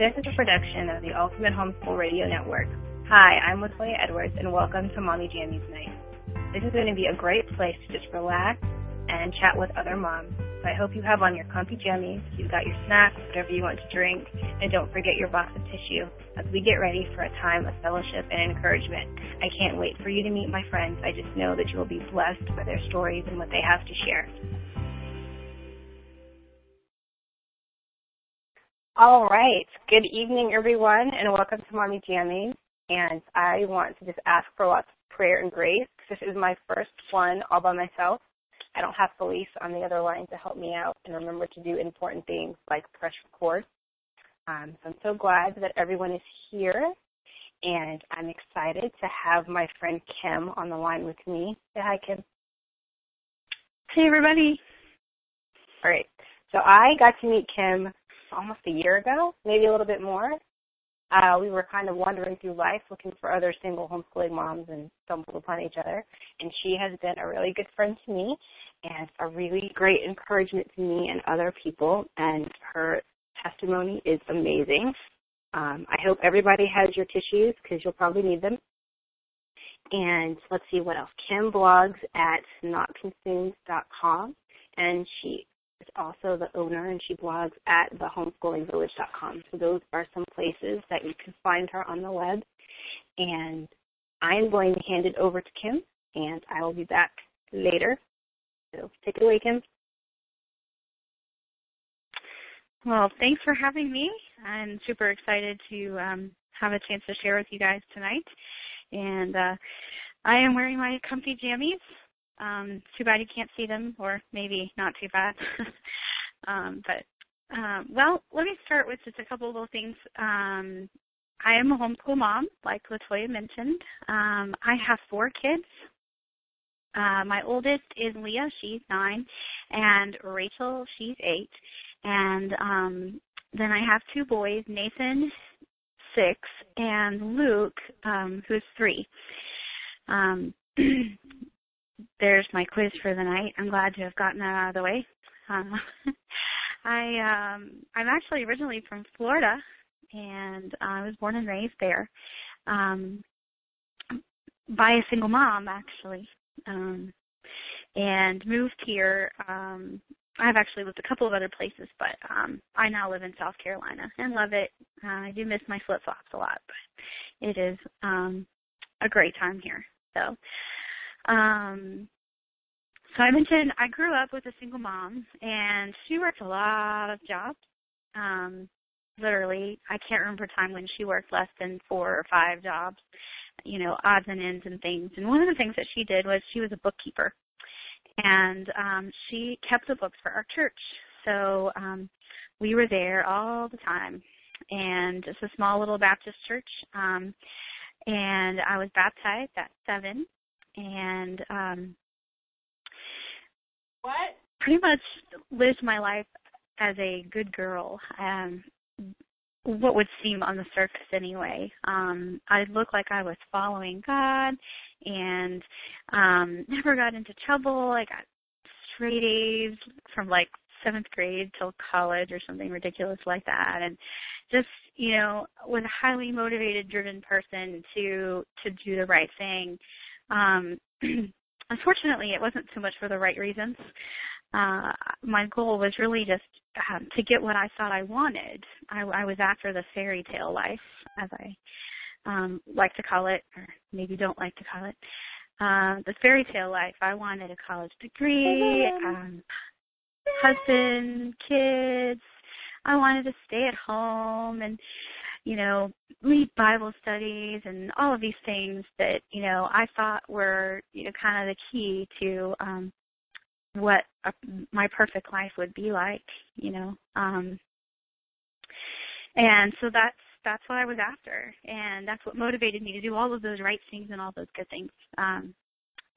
This is a production of the Ultimate Homeschool Radio Network. Hi, I'm Latoya Edwards, and welcome to Mommy Jammies Night. This is going to be a great place to just relax and chat with other moms. So I hope you have on your comfy jammies, you've got your snacks, whatever you want to drink, and don't forget your box of tissue as we get ready for a time of fellowship and encouragement. I can't wait for you to meet my friends. I just know that you will be blessed by their stories and what they have to share. All right. Good evening, everyone, and welcome to Mommy Jammies. And I want to just ask for lots of prayer and grace. This is my first one all by myself. I don't have Felice on the other line to help me out and remember to do important things like press record. Um, so I'm so glad that everyone is here, and I'm excited to have my friend Kim on the line with me. Say hi, Kim. Hey, everybody. All right. So I got to meet Kim almost a year ago, maybe a little bit more. Uh, we were kind of wandering through life looking for other single homeschooling moms and stumbled upon each other. And she has been a really good friend to me and a really great encouragement to me and other people. And her testimony is amazing. Um, I hope everybody has your tissues because you'll probably need them. And let's see what else. Kim blogs at notconsumed.com and she is also the owner and she blogs at thehomeschoolingvillage.com. So those are some places that you can find her on the web. And I'm going to hand it over to Kim and I will be back later. So take it away, Kim. Well, thanks for having me. I'm super excited to um, have a chance to share with you guys tonight. And uh, I am wearing my comfy jammies. Um, too bad you can't see them, or maybe not too bad. um, but um, well, let me start with just a couple little things. Um, I am a homeschool mom, like Latoya mentioned. Um, I have four kids. Uh, my oldest is Leah, she's nine, and Rachel, she's eight. And um, then I have two boys, Nathan, six, and Luke, um, who's three. Um, there's my quiz for the night. I'm glad to have gotten that out of the way. Um, I um, I'm actually originally from Florida, and I was born and raised there um, by a single mom, actually, um, and moved here um, I've actually lived a couple of other places, but um I now live in South Carolina and love it. Uh, I do miss my flip flops a lot, but it is um a great time here. So um so I mentioned I grew up with a single mom and she worked a lot of jobs. Um literally I can't remember a time when she worked less than four or five jobs, you know, odds and ends and things. And one of the things that she did was she was a bookkeeper and um, she kept the books for our church. So um, we were there all the time, and it's a small little Baptist church. Um, and I was baptized at seven, and um, what? Pretty much lived my life as a good girl. Um, what would seem on the surface anyway. Um, I looked like I was following God and um never got into trouble. I got straight A's from like seventh grade till college or something ridiculous like that and just you know was a highly motivated driven person to to do the right thing um unfortunately it wasn't so much for the right reasons uh my goal was really just um, to get what i thought i wanted i i was after the fairy tale life as i um, like to call it, or maybe don't like to call it, uh, the fairy tale life. I wanted a college degree, um, husband, kids. I wanted to stay at home and, you know, lead Bible studies and all of these things that, you know, I thought were, you know, kind of the key to um what a, my perfect life would be like, you know. Um and so that's that's what I was after, and that's what motivated me to do all of those right things and all those good things um,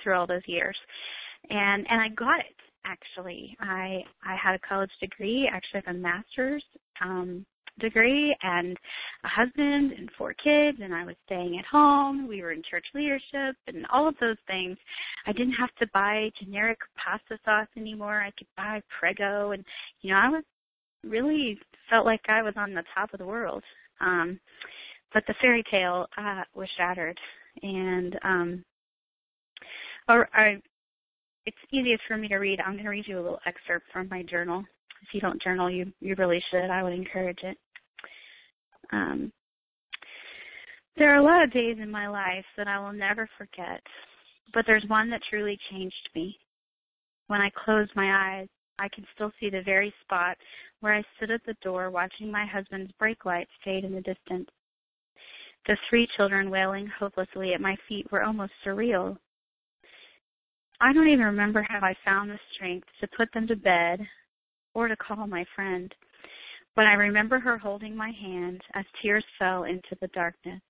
through all those years. And and I got it actually. I I had a college degree, actually I have a master's um, degree, and a husband and four kids, and I was staying at home. We were in church leadership and all of those things. I didn't have to buy generic pasta sauce anymore. I could buy Prego, and you know I was really felt like I was on the top of the world. Um, but the fairy tale uh, was shattered, and um, or I, it's easiest for me to read. I'm going to read you a little excerpt from my journal. If you don't journal, you you really should. I would encourage it. Um, there are a lot of days in my life that I will never forget, but there's one that truly changed me. When I close my eyes, I can still see the very spot where I stood at the door watching my husband's brake lights fade in the distance. The three children wailing hopelessly at my feet were almost surreal. I don't even remember how I found the strength to put them to bed or to call my friend, but I remember her holding my hand as tears fell into the darkness.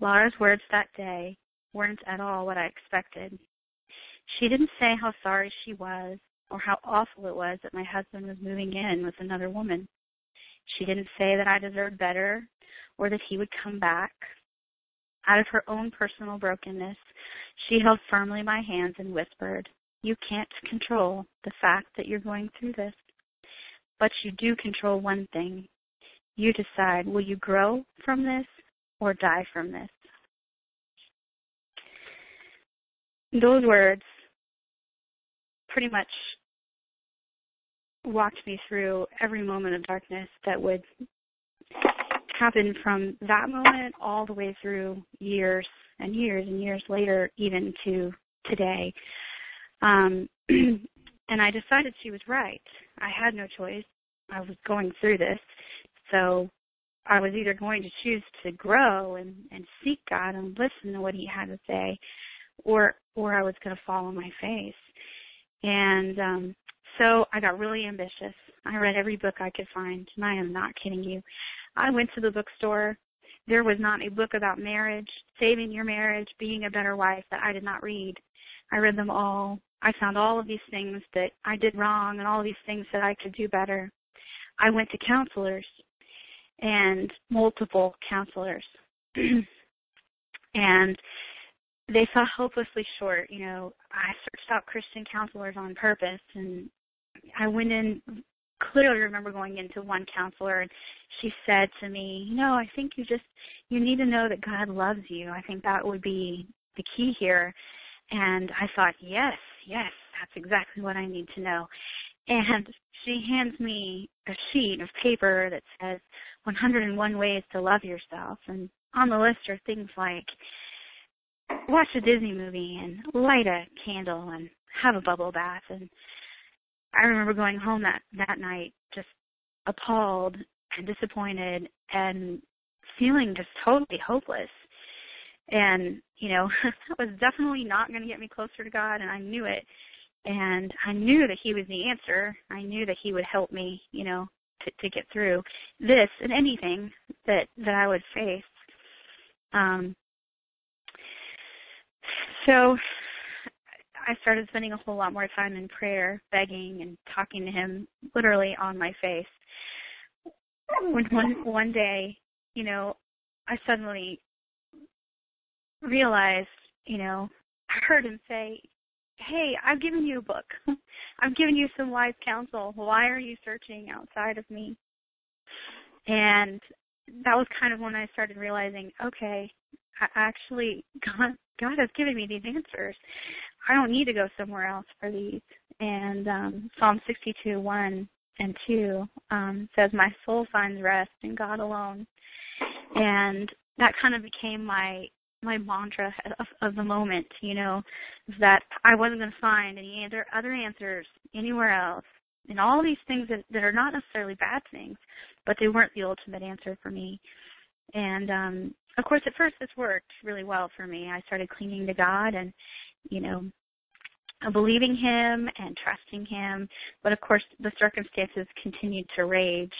Laura's words that day weren't at all what I expected. She didn't say how sorry she was or how awful it was that my husband was moving in with another woman. She didn't say that I deserved better or that he would come back. Out of her own personal brokenness, she held firmly my hands and whispered, You can't control the fact that you're going through this. But you do control one thing. You decide, will you grow from this or die from this. Those words pretty much walked me through every moment of darkness that would happen from that moment all the way through years and years and years later, even to today. Um, and I decided she was right. I had no choice. I was going through this. So I was either going to choose to grow and, and seek God and listen to what He had to say, or or I was going to fall on my face. And um, so I got really ambitious. I read every book I could find, and I am not kidding you. I went to the bookstore. There was not a book about marriage, saving your marriage, being a better wife that I did not read. I read them all. I found all of these things that I did wrong and all these things that I could do better. I went to counselors and multiple counselors. and they fell hopelessly short. You know, I searched out Christian counselors on purpose and I went in clearly remember going into one counselor and she said to me, you know, I think you just you need to know that God loves you. I think that would be the key here. And I thought, yes, yes, that's exactly what I need to know. And she hands me a sheet of paper that says 101 ways to love yourself. And on the list are things like watch a Disney movie and light a candle and have a bubble bath. And I remember going home that, that night just appalled and disappointed and feeling just totally hopeless. And, you know, that was definitely not going to get me closer to God and I knew it and I knew that he was the answer. I knew that he would help me, you know, to, to get through this and anything that that I would face. Um, so I started spending a whole lot more time in prayer, begging and talking to him literally on my face. When one one day, you know, I suddenly realized, you know, I heard him say, hey, I've given you a book. I've given you some wise counsel. Why are you searching outside of me? And that was kind of when I started realizing, okay, I actually God God has given me these answers. I don't need to go somewhere else for these. And um Psalm sixty two, one and two, um, says, My soul finds rest in God alone. And that kind of became my my mantra of, of the moment, you know, that I wasn't going to find any other other answers anywhere else. And all these things that, that are not necessarily bad things, but they weren't the ultimate answer for me. And um of course at first this worked really well for me. I started clinging to God and, you know, believing him and trusting him. But of course the circumstances continued to rage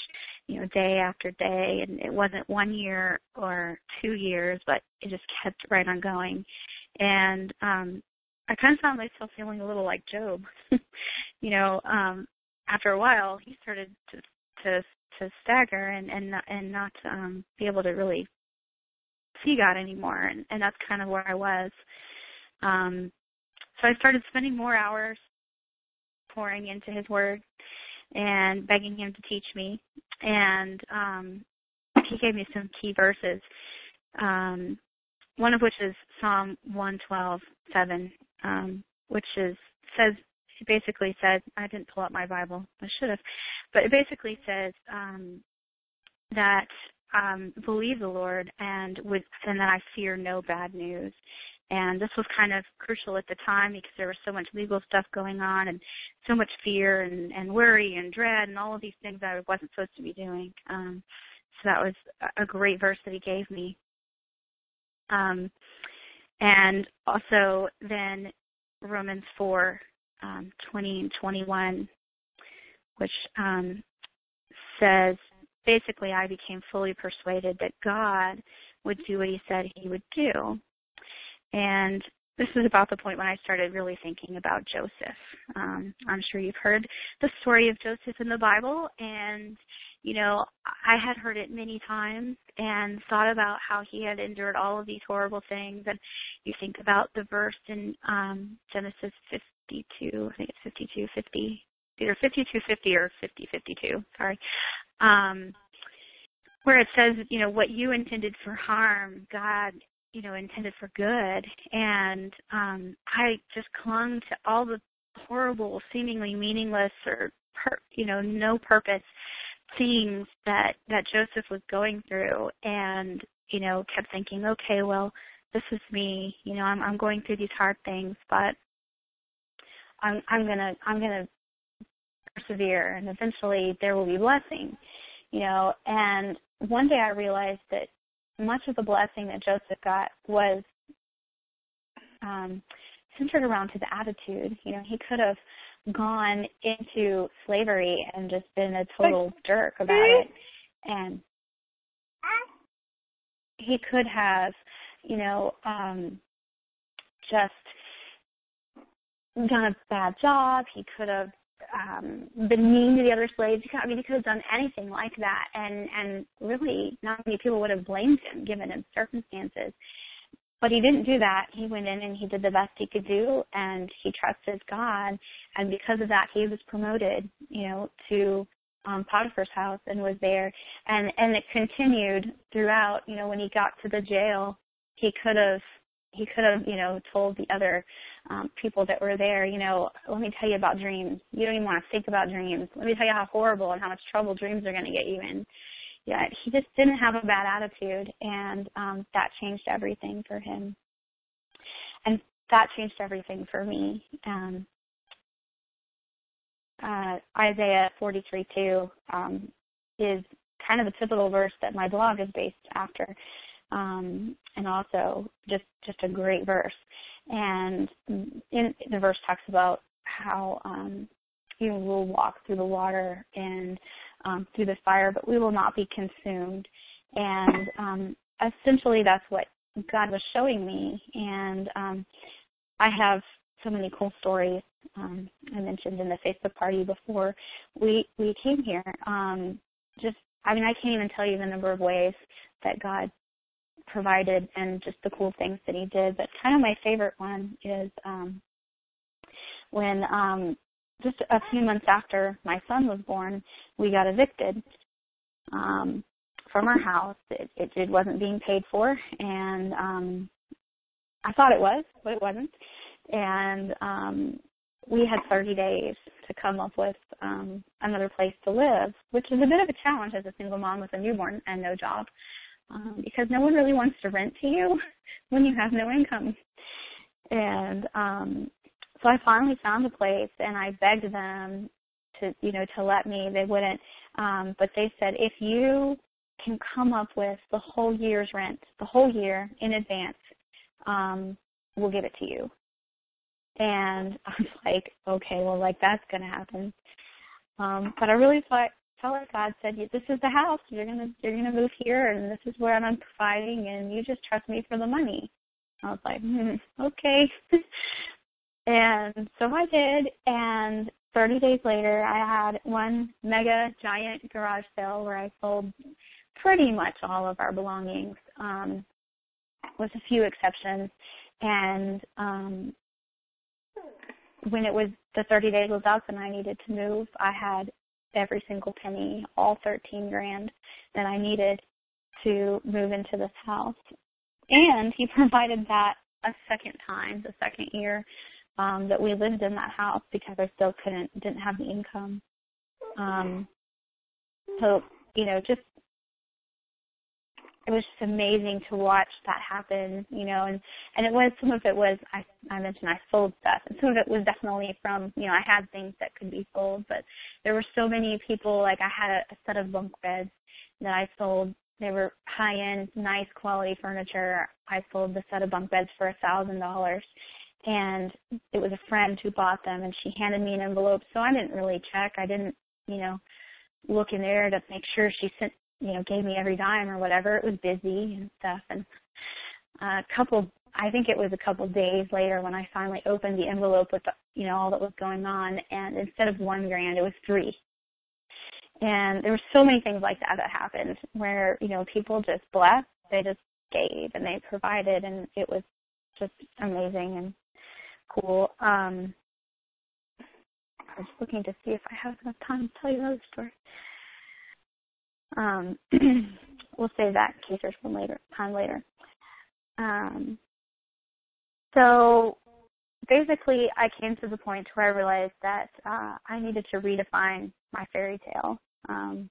you know, day after day and it wasn't one year or two years, but it just kept right on going. And um I kind of found myself feeling a little like Job. you know, um after a while he started to to to stagger and and not, and not um be able to really see God anymore and and that's kind of where I was. Um so I started spending more hours pouring into his word and begging him to teach me. And um, he gave me some key verses, um, one of which is Psalm 112, 7, um, which is says it basically says I didn't pull up my Bible, I should have, but it basically says um, that um, believe the Lord and with and that I fear no bad news. And this was kind of crucial at the time because there was so much legal stuff going on and so much fear and, and worry and dread and all of these things that I wasn't supposed to be doing. Um, so that was a great verse that he gave me. Um, and also then Romans 4, um, 20 and 21, which um, says, basically, I became fully persuaded that God would do what he said he would do. And this is about the point when I started really thinking about Joseph. Um, I'm sure you've heard the story of Joseph in the Bible, and you know, I had heard it many times and thought about how he had endured all of these horrible things. And you think about the verse in um, Genesis 52, I think it's 52, 50, either 52, 50 or 50, 52, sorry, um, where it says, you know, what you intended for harm, God, you know, intended for good. And um, I just clung to all the horrible, seemingly meaningless or, per, you know, no purpose things that that Joseph was going through and you know kept thinking okay well this is me you know I'm I'm going through these hard things but I'm I'm going to I'm going to persevere and eventually there will be blessing you know and one day I realized that much of the blessing that Joseph got was um centered around his attitude you know he could have gone into slavery and just been a total jerk about it. And he could have, you know, um just done a bad job. He could have um been mean to the other slaves. I mean, he could have done anything like that, and and really, not many people would have blamed him given his circumstances. But he didn't do that. He went in and he did the best he could do and he trusted God. And because of that, he was promoted, you know, to um, Potiphar's house and was there. And, and it continued throughout, you know, when he got to the jail, he could have, he could have, you know, told the other um, people that were there, you know, let me tell you about dreams. You don't even want to think about dreams. Let me tell you how horrible and how much trouble dreams are going to get you in yet. He just didn't have a bad attitude, and um, that changed everything for him. And that changed everything for me. Um, uh, Isaiah 43:2 um, is kind of a typical verse that my blog is based after, um, and also just just a great verse. And in, the verse talks about how um, you will walk through the water and um, through the fire, but we will not be consumed. And um, essentially, that's what God was showing me. And um, I have so many cool stories. Um, I mentioned in the Facebook party before we we came here. Um, just, I mean, I can't even tell you the number of ways that God provided and just the cool things that He did. But kind of my favorite one is um, when um, just a few months after my son was born, we got evicted um, from our house. It, it, it wasn't being paid for, and um, I thought it was, but it wasn't. And um, we had 30 days to come up with um, another place to live, which is a bit of a challenge as a single mom with a newborn and no job, um, because no one really wants to rent to you when you have no income. And um, so I finally found a place and I begged them to, you know, to let me. They wouldn't. Um, but they said, if you can come up with the whole year's rent, the whole year in advance, um, we'll give it to you. And I was like, okay, well, like that's to happen. Um, but I really thought, felt like God said, this is the house. You're to, you're to move here and this is where I'm providing and you just trust me for the money. I was like, hmm, okay. And so I did, and 30 days later, I had one mega giant garage sale where I sold pretty much all of our belongings, um, with a few exceptions. And um, when it was the 30 days was up and I needed to move, I had every single penny, all 13 grand that I needed to move into this house. And he provided that a second time, the second year um, that we lived in that house because I still couldn't, didn't have the income. Um, so, you know, just it was just amazing to watch that happen, you know, and and it was some of it was I I mentioned I sold stuff, and some of it was definitely from you know I had things that could be sold, but there were so many people like I had a, a set of bunk beds that I sold. They were high end, nice quality furniture. I sold the set of bunk beds for a thousand dollars, and it was a friend who bought them, and she handed me an envelope. So I didn't really check. I didn't, you know, look in there to make sure she sent you know, gave me every dime or whatever. It was busy and stuff. And a couple, I think it was a couple days later when I finally opened the envelope with, the, you know, all that was going on. And instead of one grand, it was three. And there were so many things like that that happened where, you know, people just blessed. They just gave and they provided and it was just amazing and cool. Um, I was looking to see if I have enough time to tell you another story. Um, we'll save that case one later time later. Um, so basically, I came to the point where I realized that uh, I needed to redefine my fairy tale. Um,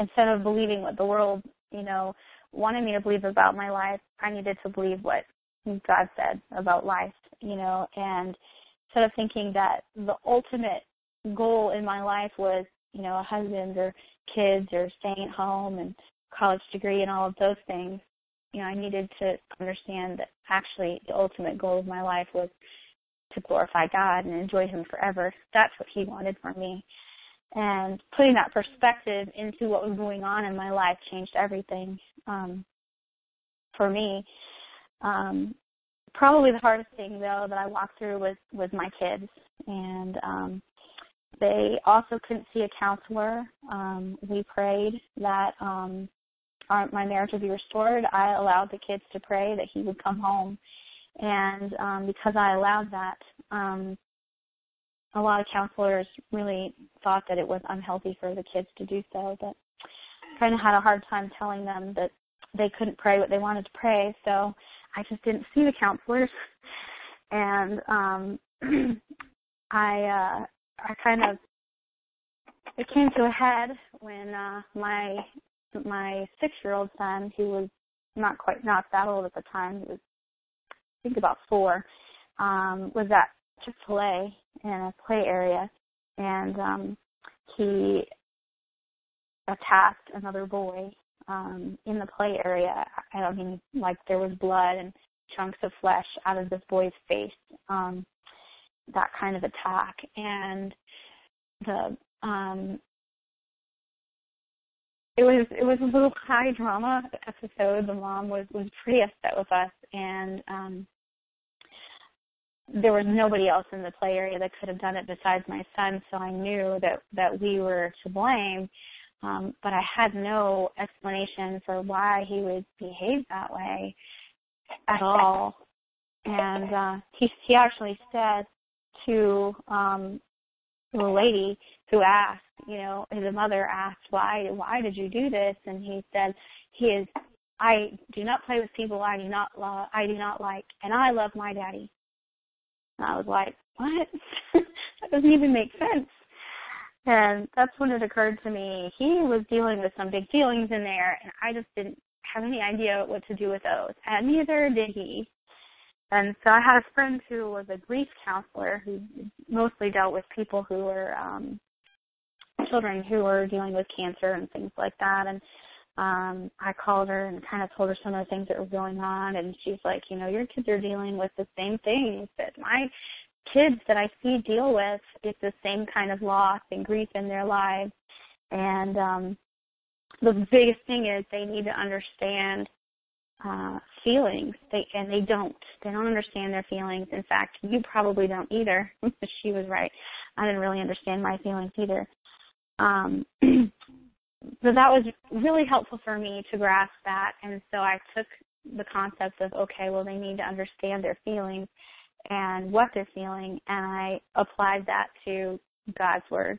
instead of believing what the world, you know, wanted me to believe about my life, I needed to believe what God said about life, you know, and instead of thinking that the ultimate goal in my life was, you know, a husband or kids or staying at home and college degree and all of those things, you know, I needed to understand that actually the ultimate goal of my life was to glorify God and enjoy Him forever. That's what He wanted for me. And putting that perspective into what was going on in my life changed everything um, for me. Um, probably the hardest thing though that I walked through was was my kids, and um, they also couldn't see a counselor. Um, we prayed that um, our, my marriage would be restored. I allowed the kids to pray that he would come home, and um, because I allowed that, um, a lot of counselors really thought that it was unhealthy for the kids to do so. But kind of had a hard time telling them that they couldn't pray what they wanted to pray. So I just didn't see the counselors, and um, I uh, I kind of it came to a head when uh my my six year old son, who was not quite not that old at the time, he was I think about four, um, was at Chick fil A in a play area and um he attacked another boy um in the play area. I don't mean like there was blood and chunks of flesh out of this boy's face. Um that kind of attack and the um it was it was a little high drama episode. The mom was was pretty upset with us, and um there was nobody else in the play area that could have done it besides my son. So I knew that that we were to blame, um, but I had no explanation for why he would behave that way at all. And uh, he he actually said to um the lady who asked, you know, the mother asked, why, why did you do this? And he said, he is, I do not play with people I do not love, I do not like, and I love my daddy. And I was like, what? that doesn't even make sense. And that's when it occurred to me he was dealing with some big feelings in there, and I just didn't have any idea what to do with those. And neither did he. And so I had a friend who was a grief counselor who mostly dealt with people who were um children who were dealing with cancer and things like that and um I called her and kind of told her some of the things that were going on and she's like, you know, your kids are dealing with the same things that my kids that I see deal with. It's the same kind of loss and grief in their lives. And um the biggest thing is they need to understand uh, feelings. They and they don't. They don't understand their feelings. In fact, you probably don't either. she was right. I didn't really understand my feelings either. Um, so that was really helpful for me to grasp that, and so I took the concept of okay, well, they need to understand their feelings and what they're feeling, and I applied that to God's word.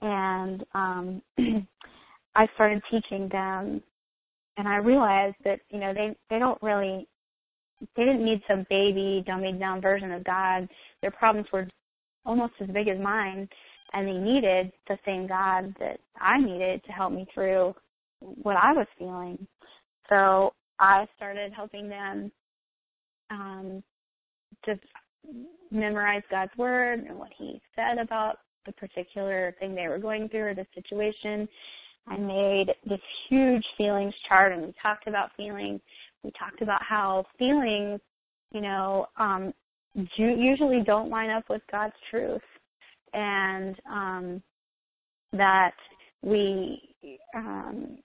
and um I started teaching them and I realized that, you know, they they don't really they didn't need some baby dumbed down version of God. Their problems were almost as big as mine and they needed the same God that I needed to help me through what I was feeling. So I started helping them um just memorize God's word and what he said about the particular thing they were going through or the situation. I made this huge feelings chart and we talked about feelings. We talked about how feelings, you know, um, usually don't line up with God's truth and um, that we um,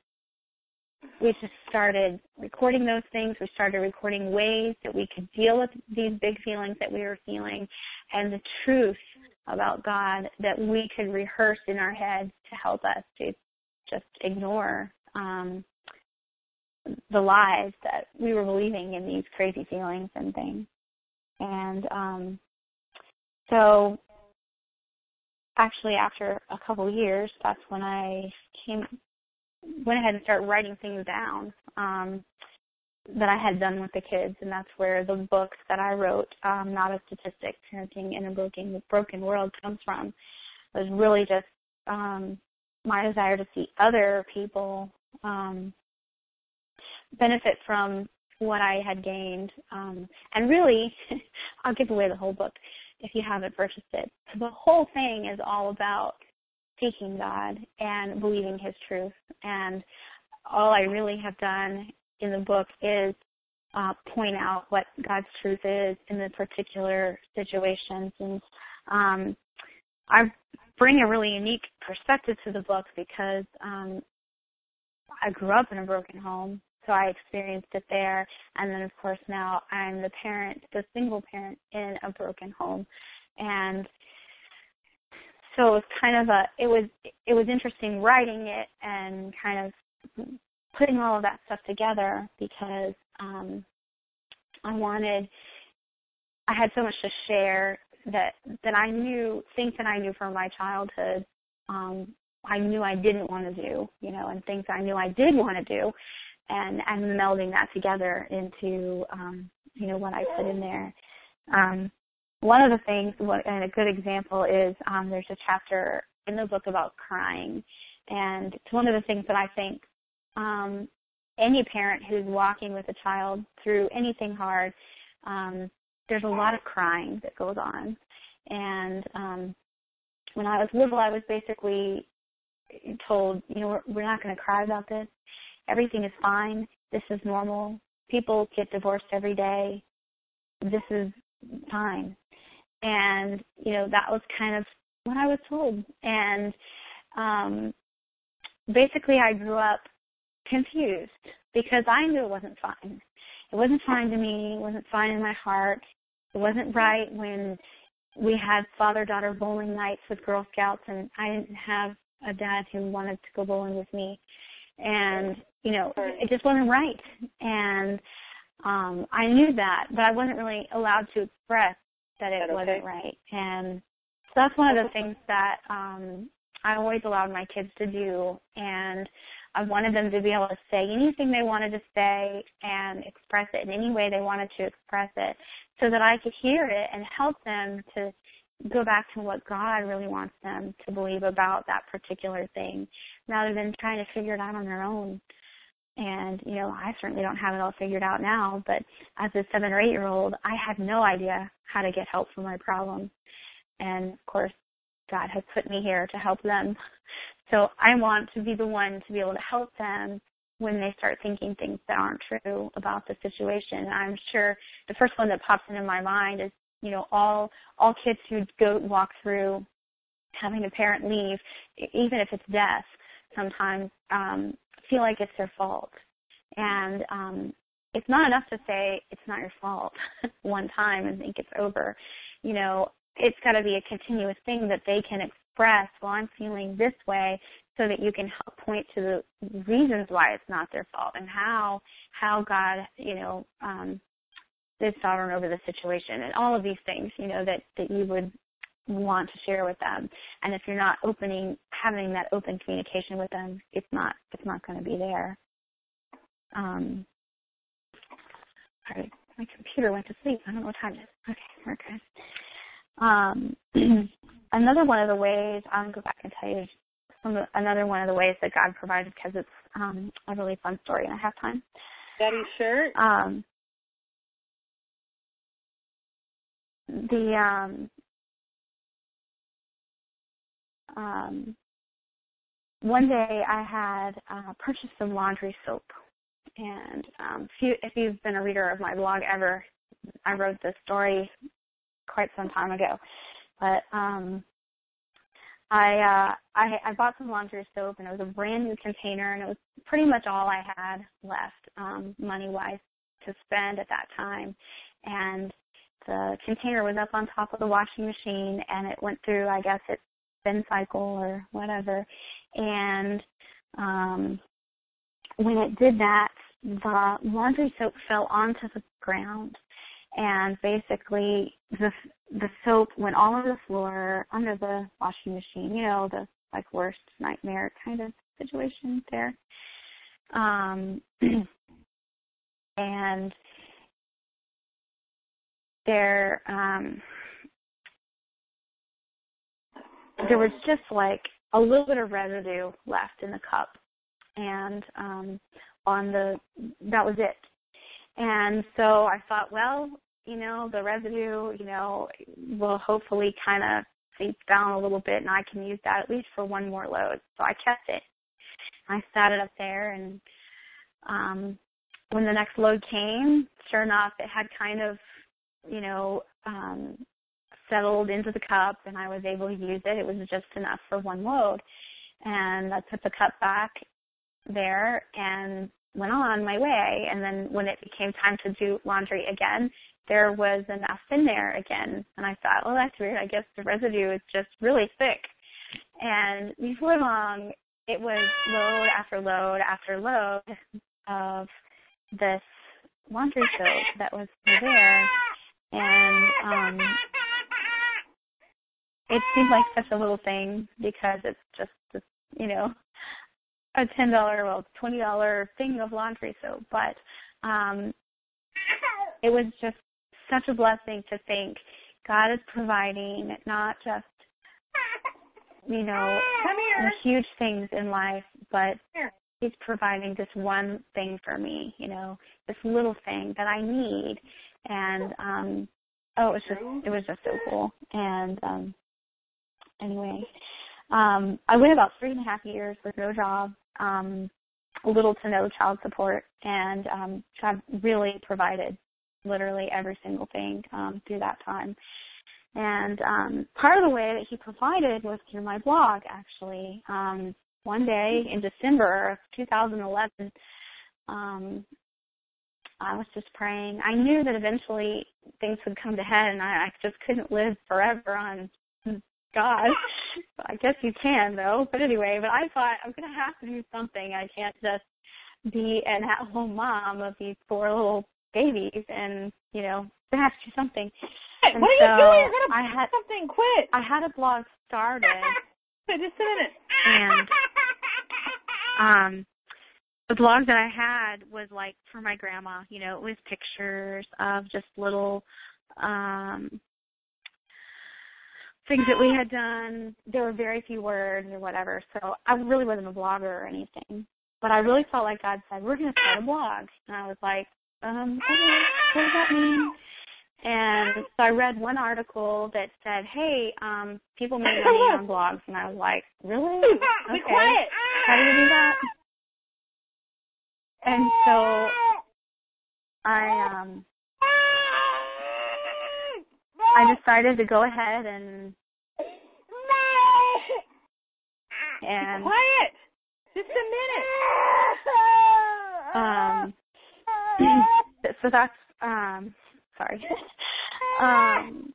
we just started recording those things. We started recording ways that we could deal with these big feelings that we were feeling and the truth about God that we could rehearse in our heads to help us to just ignore um, the lies that we were believing in these crazy feelings and things. And um, so actually after a couple years, that's when I came went ahead and started writing things down um, that I had done with the kids, and that's where the books that I wrote, um, Not a Statistic, Parenting in a Broken, Broken World, comes from. It was really just um, my desire to see other people um, benefit from what I had gained. Um, and really, I'll give away the whole book if you haven't purchased it. The whole thing is all about seeking God and believing His truth. And all I really have done in the book is uh, point out what God's truth is in the particular situations. And um, I bring a really unique perspective to the book because um, I grew up in a broken home, so I experienced it there. And then, of course, now I'm the parent, the single parent in a broken home. And so it was kind of a it was it was interesting writing it and kind of putting all of that stuff together because um I wanted I had so much to share that that I knew things that I knew from my childhood um I knew I didn't want to do, you know, and things I knew I did want to do and and melding that together into um you know what I put in there. Um one of the things, and a good example is um, there's a chapter in the book about crying, and it's one of the things that I think um, any parent who's walking with a child through anything hard, um, there's a lot of crying that goes on. And um, when I was little, I was basically told, you know, we're, we're not going to cry about this. Everything is fine. This is normal. People get divorced every day. This is fine and you know that was kind of what I was told. And um, basically, I grew up confused because I knew it wasn't fine. It wasn't fine to me. It wasn't fine in my heart. It wasn't right when we had father-daughter bowling nights with Girl Scouts, and I didn't have a dad who wanted to go bowling with me. And you know, it just wasn't right. And um I knew that, but I wasn't really allowed to express that it that wasn't okay? right. And so that's one of the things that um I always allowed my kids to do and I wanted them to be able to say anything they wanted to say and express it in any way they wanted to express it so that I could hear it and help them to go back to what God really wants them to believe about that particular thing rather than trying to figure it out on their own. And, you know, I certainly don't have it all figured out now, but as a seven or eight year old, I had no idea how to get help for my problems. And of course, God has put me here to help them. So I want to be the one to be able to help them when they start thinking things that aren't true about the situation. I'm sure the first one that pops into my mind is, you know, all all kids who go walk through having a parent leave, even if it's death, sometimes um, feel like it's their fault. And um, it's not enough to say it's not your fault one time and think it's over. You know, it's got to be a continuous thing that they can express, well, I'm feeling this way, so that you can help point to the reasons why it's not their fault and how how God, you know, um, is sovereign over the situation and all of these things, you know, that that you would want to share with them. And if you're not opening having that open communication with them, it's not it's not going to be there. Um, sorry, my computer went to sleep. I don't know what time it is. Okay, we're good. Um, another one of the ways I'll go back and tell you some another one of the ways that God provided because it's um, a really fun story and I have time. Daddy shirt. Um, the um, um, one day I had uh, purchased some laundry soap, and um, if, you, if you've been a reader of my blog ever, I wrote this story quite some time ago. But um, I uh, I I bought some laundry soap, and it was a brand new container, and it was pretty much all I had left um, money wise to spend at that time, and the container was up on top of the washing machine, and it went through I guess its spin cycle or whatever, and um, when it did that, the laundry soap fell onto the ground and basically the the soap went all over the floor under the washing machine. You know, the like worst nightmare kind of situation there. Um, and there um, there was just like a little bit of residue left in the cup, and um, on the that was it. And so I thought, well, you know, the residue, you know, will hopefully kind of seep down a little bit and I can use that at least for one more load. So I kept it. I sat it up there and um when the next load came, sure enough, it had kind of, you know, um settled into the cup and I was able to use it. It was just enough for one load. And I put the cup back there and went on my way. And then when it became time to do laundry again, there was enough in there again. And I thought, well, that's weird. I guess the residue is just really thick. And before long, it was load after load after load of this laundry soap that was there. And um it seemed like such a little thing because it's just, just you know, a ten dollar, well, twenty dollar thing of laundry soap, but um, it was just such a blessing to think God is providing not just you know huge things in life, but He's providing this one thing for me, you know, this little thing that I need, and um, oh, it was just it was just so cool, and um, anyway. Um, I went about three and a half years with no job, um, little to no child support, and um, God really provided literally every single thing um, through that time. And um, part of the way that He provided was through my blog, actually. Um, one day in December of 2011, um, I was just praying. I knew that eventually things would come to head, and I, I just couldn't live forever on God. I guess you can though. But anyway, but I thought I'm gonna have to do something. I can't just be an at home mom of these four little babies and, you know, I have to do something. And what are so you doing? You're gonna I had something. Quit. I had a blog started Wait, Just a minute. and um the blog that I had was like for my grandma, you know, it was pictures of just little um things that we had done. There were very few words or whatever, so I really wasn't a blogger or anything. But I really felt like God said, "We're going to start a blog," and I was like, "Um, okay, what does that mean?" And so I read one article that said, "Hey, um, people make money on blogs," and I was like, "Really? Be Okay, quiet. how do you do that?" And so I um I decided to go ahead and and Quiet. Just a minute. um so that's um sorry um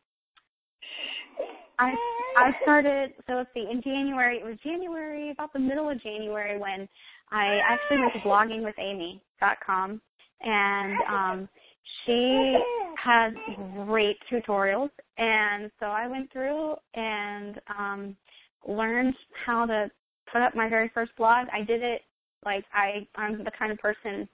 I I started so let's see in January it was January about the middle of January when I actually went to bloggingwithamy.com and um she has great tutorials and so I went through and um learned how to put up my very first blog, I did it like I I'm the kind of person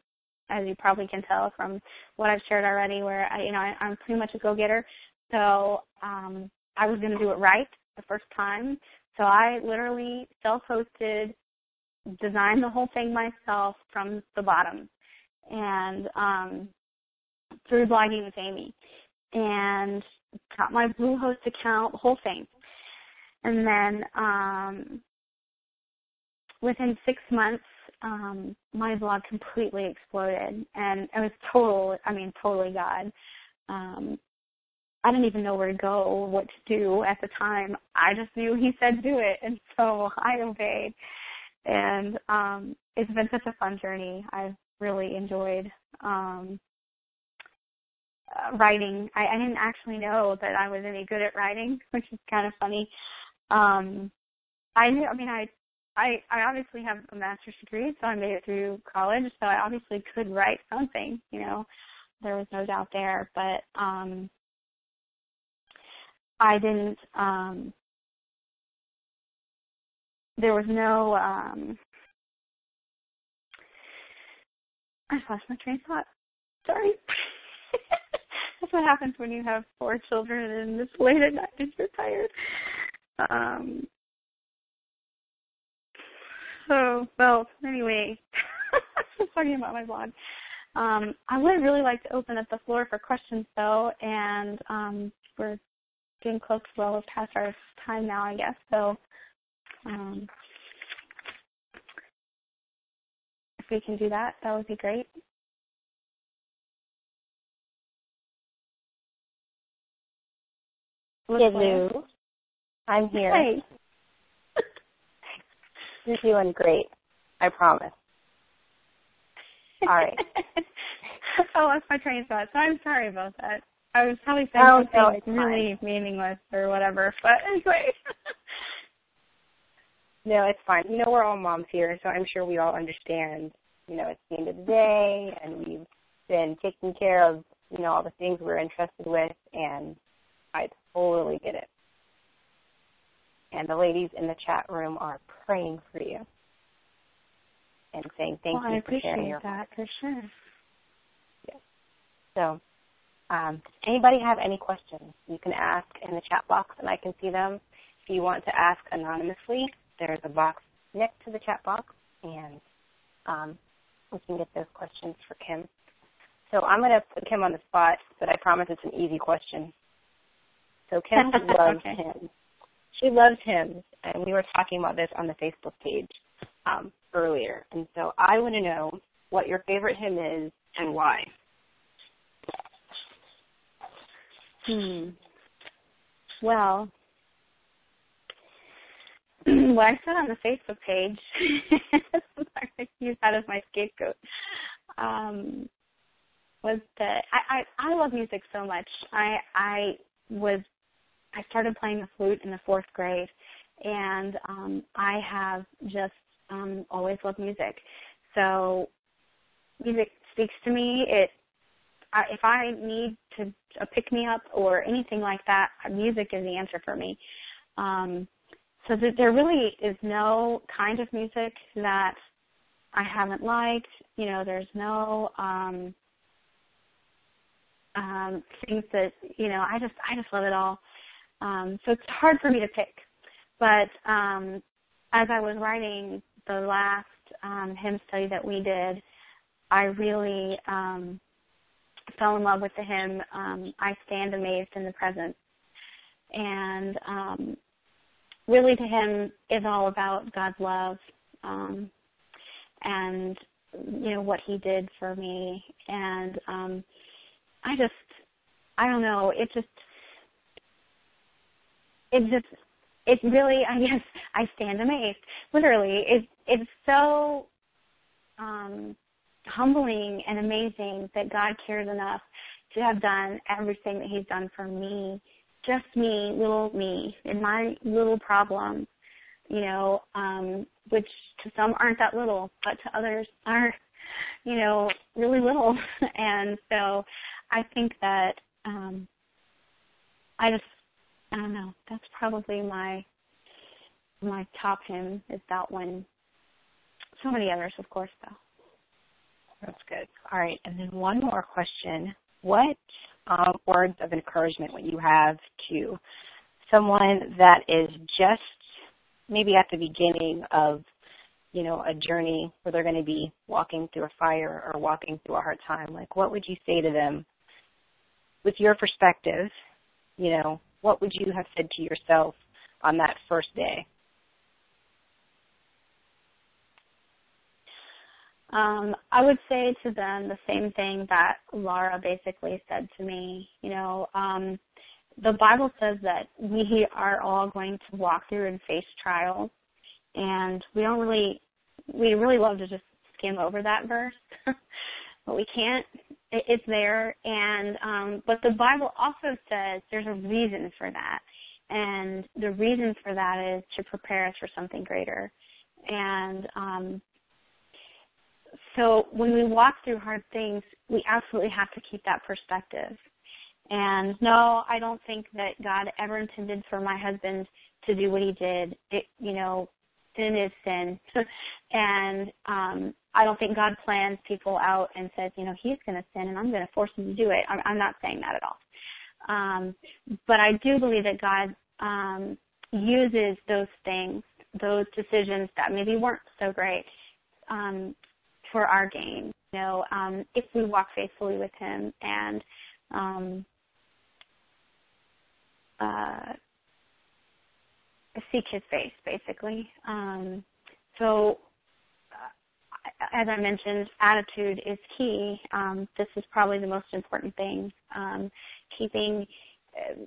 as you probably can tell from what I've shared already where I you know I, I'm pretty much a go-getter. So um I was going to do it right the first time. So I literally self-hosted designed the whole thing myself from the bottom and um through blogging with Amy and got my Bluehost account, whole thing. And then um within six months um my blog completely exploded and it was total I mean totally God. Um I didn't even know where to go what to do at the time. I just knew he said do it and so I obeyed. And um it's been such a fun journey. I've really enjoyed um uh, writing. I, I didn't actually know that I was any good at writing, which is kind of funny. Um I knew I mean I I I obviously have a master's degree, so I made it through college, so I obviously could write something, you know. There was no doubt there, but um I didn't um there was no um I lost my train of thought. Sorry. That's what happens when you have four children and it's late at night and you're tired. Um so well, anyway, was talking about my blog. Um, I would really like to open up the floor for questions though, and um, we're getting close to well past our time now, I guess. So um, if we can do that, that would be great. Hello. I'm here. Hey. You're doing great. I promise. All right. oh, that's my train of thought. So I'm sorry about that. I was probably saying Oh, something no, really meaningless or whatever. But anyway. No, it's fine. You know, we're all moms here, so I'm sure we all understand. You know, it's the end of the day, and we've been taking care of, you know, all the things we're interested with, and I totally get it. And the ladies in the chat room are praying for you and saying thank well, you I for sharing appreciate your that for sure. So, um, does anybody have any questions? You can ask in the chat box, and I can see them. If you want to ask anonymously, there's a box next to the chat box, and um, we can get those questions for Kim. So I'm going to put Kim on the spot, but I promise it's an easy question. So Kim loves Okay. hymns. She loves hymns, and we were talking about this on the Facebook page um, earlier. And so I want to know what your favorite hymn is and why. Hmm. Well, what I said on the Facebook page, use that as my scapegoat, um, was that I, I I love music so much. I I was I started playing the flute in the fourth grade, and um, I have just um, always loved music. So music speaks to me. It I, if I need to a pick me up or anything like that, music is the answer for me. Um, so that there really is no kind of music that I haven't liked. You know, there's no um, um, things that you know. I just I just love it all. Um, so it's hard for me to pick. But um, as I was writing the last um, hymn study that we did, I really um, fell in love with the hymn um, "I Stand Amazed in the Presence," and um, really to him is all about God's love um, and you know what He did for me, and um, I just I don't know it just it just it really I guess I stand amazed literally it it's so um humbling and amazing that God cares enough to have done everything that He's done for me, just me, little me, and my little problems, you know, um, which to some aren't that little, but to others are, you know, really little. and so I think that um, I just, I don't know, that's probably my my top hymn is that one. So many others, of course, though. That's good. All right, and then one more question: What um, words of encouragement would you have to someone that is just maybe at the beginning of you know a journey where they're going to be walking through a fire or walking through a hard time like what would you say to them with your perspective you know what would you have said to yourself on that first day Um, I would say to them the same thing that Laura basically said to me. You know, um, the Bible says that we are all going to walk through and face trials, and we don't really, we really love to just skim over that verse, but we can't. It, it's there, and um, but the Bible also says there's a reason for that, and the reason for that is to prepare us for something greater, and um, so when we walk through hard things, we absolutely have to keep that perspective. And no, I don't think that God ever intended for my husband to do what he did. It, you know, sin is sin. and um I don't think God plans people out and says, you know, he's going to sin and I'm going to force him to do it. I'm, I'm not saying that at all. Um, but I do believe that God um, uses those things, those decisions that maybe weren't so great, um, for our gain. You know, um, if we walk faithfully with Him and um, uh, seek His face, basically. Um, so, uh, as I mentioned, attitude is key. Um, this is probably the most important thing. Um, keeping uh,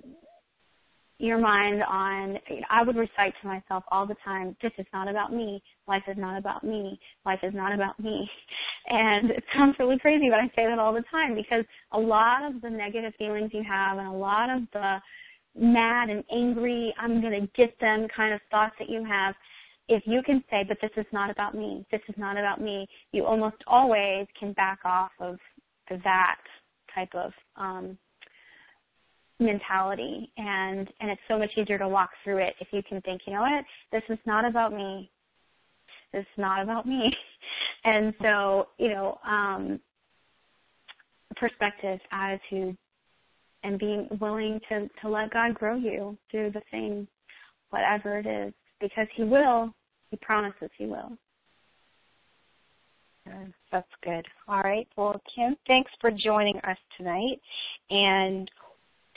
your mind on you know, I would recite to myself all the time, this is not about me. Life is not about me. Life is not about me. And it sounds really crazy, but I say that all the time because a lot of the negative feelings you have and a lot of the mad and angry, I'm going to get them kind of thoughts that you have, if you can say, but this is not about me, this is not about me, you almost always can back off of that type of um, mentality. And and it's so much easier to walk through it if you can think you know what? This is not about me. This is not about me. And so you know um perspective attitude and being willing to to let god grow you through the thing whatever it is because he will he promises he will that's good. All right. Well, Kim, thanks for joining us tonight. And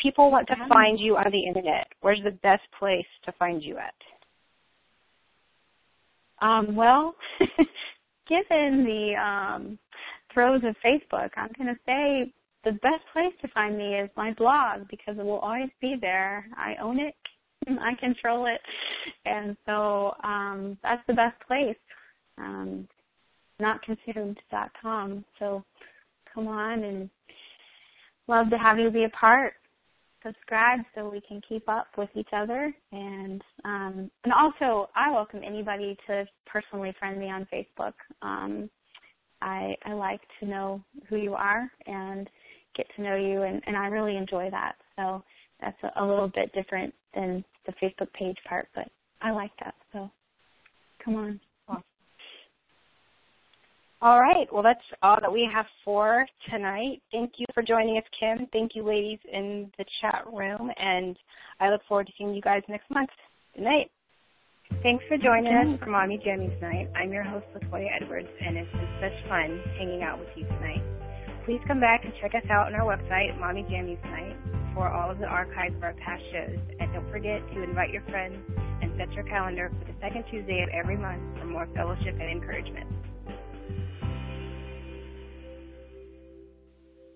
people want to find you on the internet, where's the best place to find you at? Um, well, given the um, throes of Facebook, I'm going to say the best place to find me is my blog because it will always be there. I own it, I control it, and so um, that's the best place. Um, notconsumed.com. So come on and love to have you be a part subscribe so we can keep up with each other and um, and also I welcome anybody to personally friend me on Facebook. Um, I I like to know who you are and get to know you and, and I really enjoy that. So that's a, a little bit different than the Facebook page part, but I like that. So come on. All right. Well, that's all that we have for tonight. Thank you for joining us, Kim. Thank you, ladies, in the chat room. And I look forward to seeing you guys next month. Good night. Thanks for joining us for Mommy Jammies Night. I'm your host, Latoya Edwards, and it's been such fun hanging out with you tonight. Please come back and check us out on our website, Mommy Jammies Night, for all of the archives of our past shows. And don't forget to invite your friends and set your calendar for the second Tuesday of every month for more fellowship and encouragement.